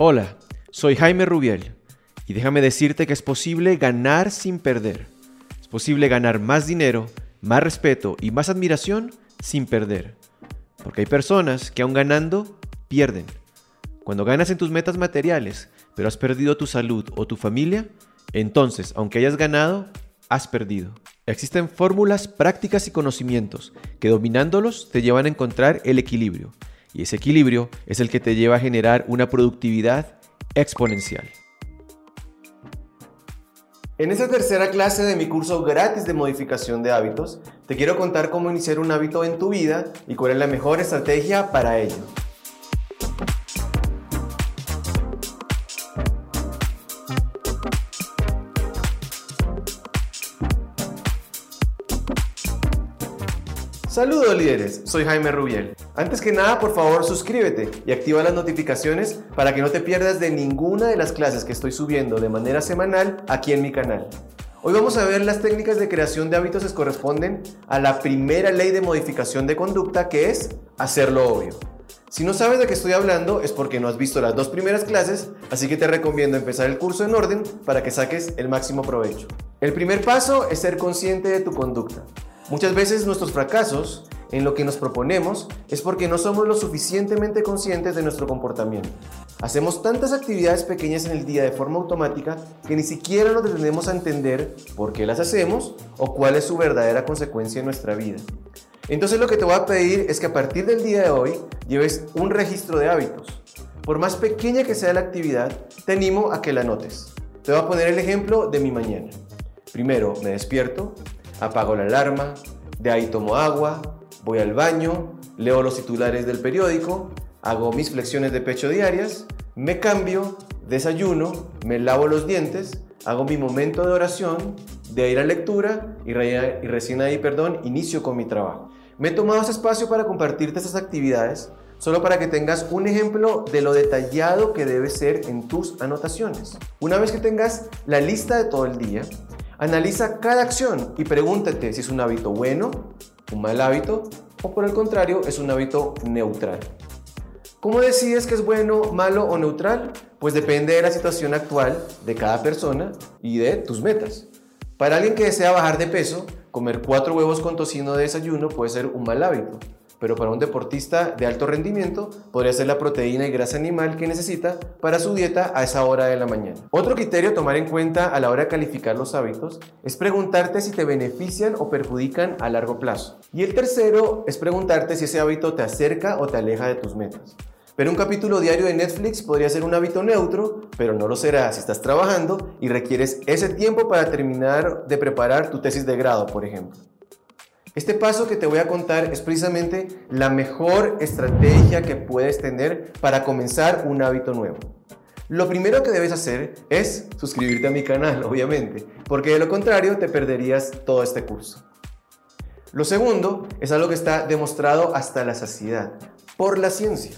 Hola, soy Jaime Rubiel y déjame decirte que es posible ganar sin perder. Es posible ganar más dinero, más respeto y más admiración sin perder. Porque hay personas que aún ganando, pierden. Cuando ganas en tus metas materiales, pero has perdido tu salud o tu familia, entonces, aunque hayas ganado, has perdido. Existen fórmulas, prácticas y conocimientos que dominándolos te llevan a encontrar el equilibrio. Y ese equilibrio es el que te lleva a generar una productividad exponencial. En esta tercera clase de mi curso gratis de modificación de hábitos, te quiero contar cómo iniciar un hábito en tu vida y cuál es la mejor estrategia para ello. Saludos líderes, soy Jaime Rubiel. Antes que nada, por favor, suscríbete y activa las notificaciones para que no te pierdas de ninguna de las clases que estoy subiendo de manera semanal aquí en mi canal. Hoy vamos a ver las técnicas de creación de hábitos que corresponden a la primera ley de modificación de conducta que es hacerlo obvio. Si no sabes de qué estoy hablando es porque no has visto las dos primeras clases, así que te recomiendo empezar el curso en orden para que saques el máximo provecho. El primer paso es ser consciente de tu conducta. Muchas veces nuestros fracasos en lo que nos proponemos es porque no somos lo suficientemente conscientes de nuestro comportamiento. Hacemos tantas actividades pequeñas en el día de forma automática que ni siquiera nos detenemos a entender por qué las hacemos o cuál es su verdadera consecuencia en nuestra vida. Entonces lo que te voy a pedir es que a partir del día de hoy lleves un registro de hábitos. Por más pequeña que sea la actividad, te animo a que la notes. Te voy a poner el ejemplo de mi mañana. Primero me despierto, apago la alarma, de ahí tomo agua, voy al baño, leo los titulares del periódico, hago mis flexiones de pecho diarias, me cambio, desayuno, me lavo los dientes, hago mi momento de oración, de ahí la lectura y, y recién ahí, perdón, inicio con mi trabajo. Me he tomado ese espacio para compartirte esas actividades solo para que tengas un ejemplo de lo detallado que debe ser en tus anotaciones. Una vez que tengas la lista de todo el día, Analiza cada acción y pregúntate si es un hábito bueno, un mal hábito o por el contrario es un hábito neutral. ¿Cómo decides que es bueno, malo o neutral? Pues depende de la situación actual de cada persona y de tus metas. Para alguien que desea bajar de peso, comer cuatro huevos con tocino de desayuno puede ser un mal hábito pero para un deportista de alto rendimiento podría ser la proteína y grasa animal que necesita para su dieta a esa hora de la mañana. Otro criterio a tomar en cuenta a la hora de calificar los hábitos es preguntarte si te benefician o perjudican a largo plazo. Y el tercero es preguntarte si ese hábito te acerca o te aleja de tus metas. Pero un capítulo diario de Netflix podría ser un hábito neutro, pero no lo será si estás trabajando y requieres ese tiempo para terminar de preparar tu tesis de grado, por ejemplo. Este paso que te voy a contar es precisamente la mejor estrategia que puedes tener para comenzar un hábito nuevo. Lo primero que debes hacer es suscribirte a mi canal, obviamente, porque de lo contrario te perderías todo este curso. Lo segundo es algo que está demostrado hasta la saciedad por la ciencia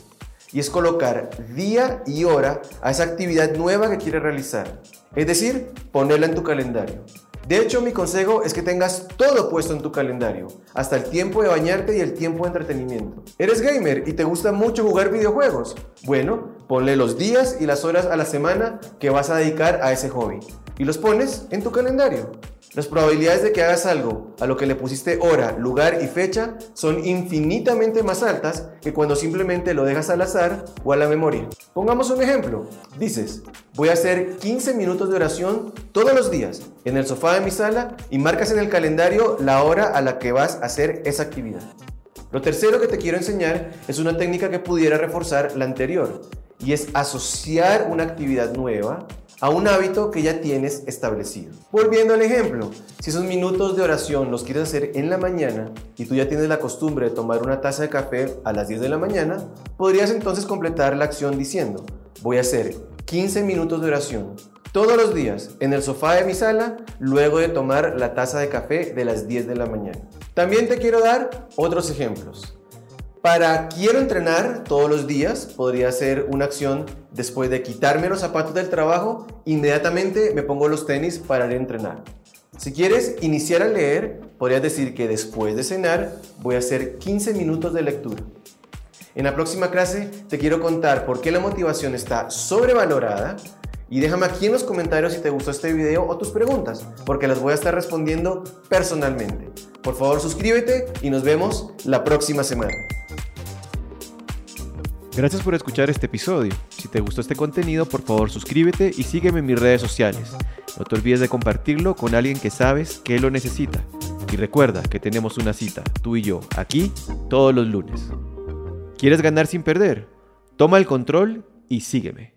y es colocar día y hora a esa actividad nueva que quieres realizar. Es decir, ponerla en tu calendario. De hecho, mi consejo es que tengas todo puesto en tu calendario, hasta el tiempo de bañarte y el tiempo de entretenimiento. ¿Eres gamer y te gusta mucho jugar videojuegos? Bueno, ponle los días y las horas a la semana que vas a dedicar a ese hobby y los pones en tu calendario. Las probabilidades de que hagas algo a lo que le pusiste hora, lugar y fecha son infinitamente más altas que cuando simplemente lo dejas al azar o a la memoria. Pongamos un ejemplo. Dices, voy a hacer 15 minutos de oración todos los días en el sofá de mi sala y marcas en el calendario la hora a la que vas a hacer esa actividad. Lo tercero que te quiero enseñar es una técnica que pudiera reforzar la anterior y es asociar una actividad nueva a un hábito que ya tienes establecido. Volviendo al ejemplo, si esos minutos de oración los quieres hacer en la mañana y tú ya tienes la costumbre de tomar una taza de café a las 10 de la mañana, podrías entonces completar la acción diciendo, voy a hacer 15 minutos de oración todos los días en el sofá de mi sala luego de tomar la taza de café de las 10 de la mañana. También te quiero dar otros ejemplos. Para quiero entrenar todos los días, podría ser una acción después de quitarme los zapatos del trabajo, inmediatamente me pongo los tenis para ir a entrenar. Si quieres iniciar a leer, podrías decir que después de cenar voy a hacer 15 minutos de lectura. En la próxima clase te quiero contar por qué la motivación está sobrevalorada y déjame aquí en los comentarios si te gustó este video o tus preguntas, porque las voy a estar respondiendo personalmente. Por favor suscríbete y nos vemos la próxima semana. Gracias por escuchar este episodio. Si te gustó este contenido, por favor suscríbete y sígueme en mis redes sociales. No te olvides de compartirlo con alguien que sabes que lo necesita. Y recuerda que tenemos una cita, tú y yo, aquí, todos los lunes. ¿Quieres ganar sin perder? Toma el control y sígueme.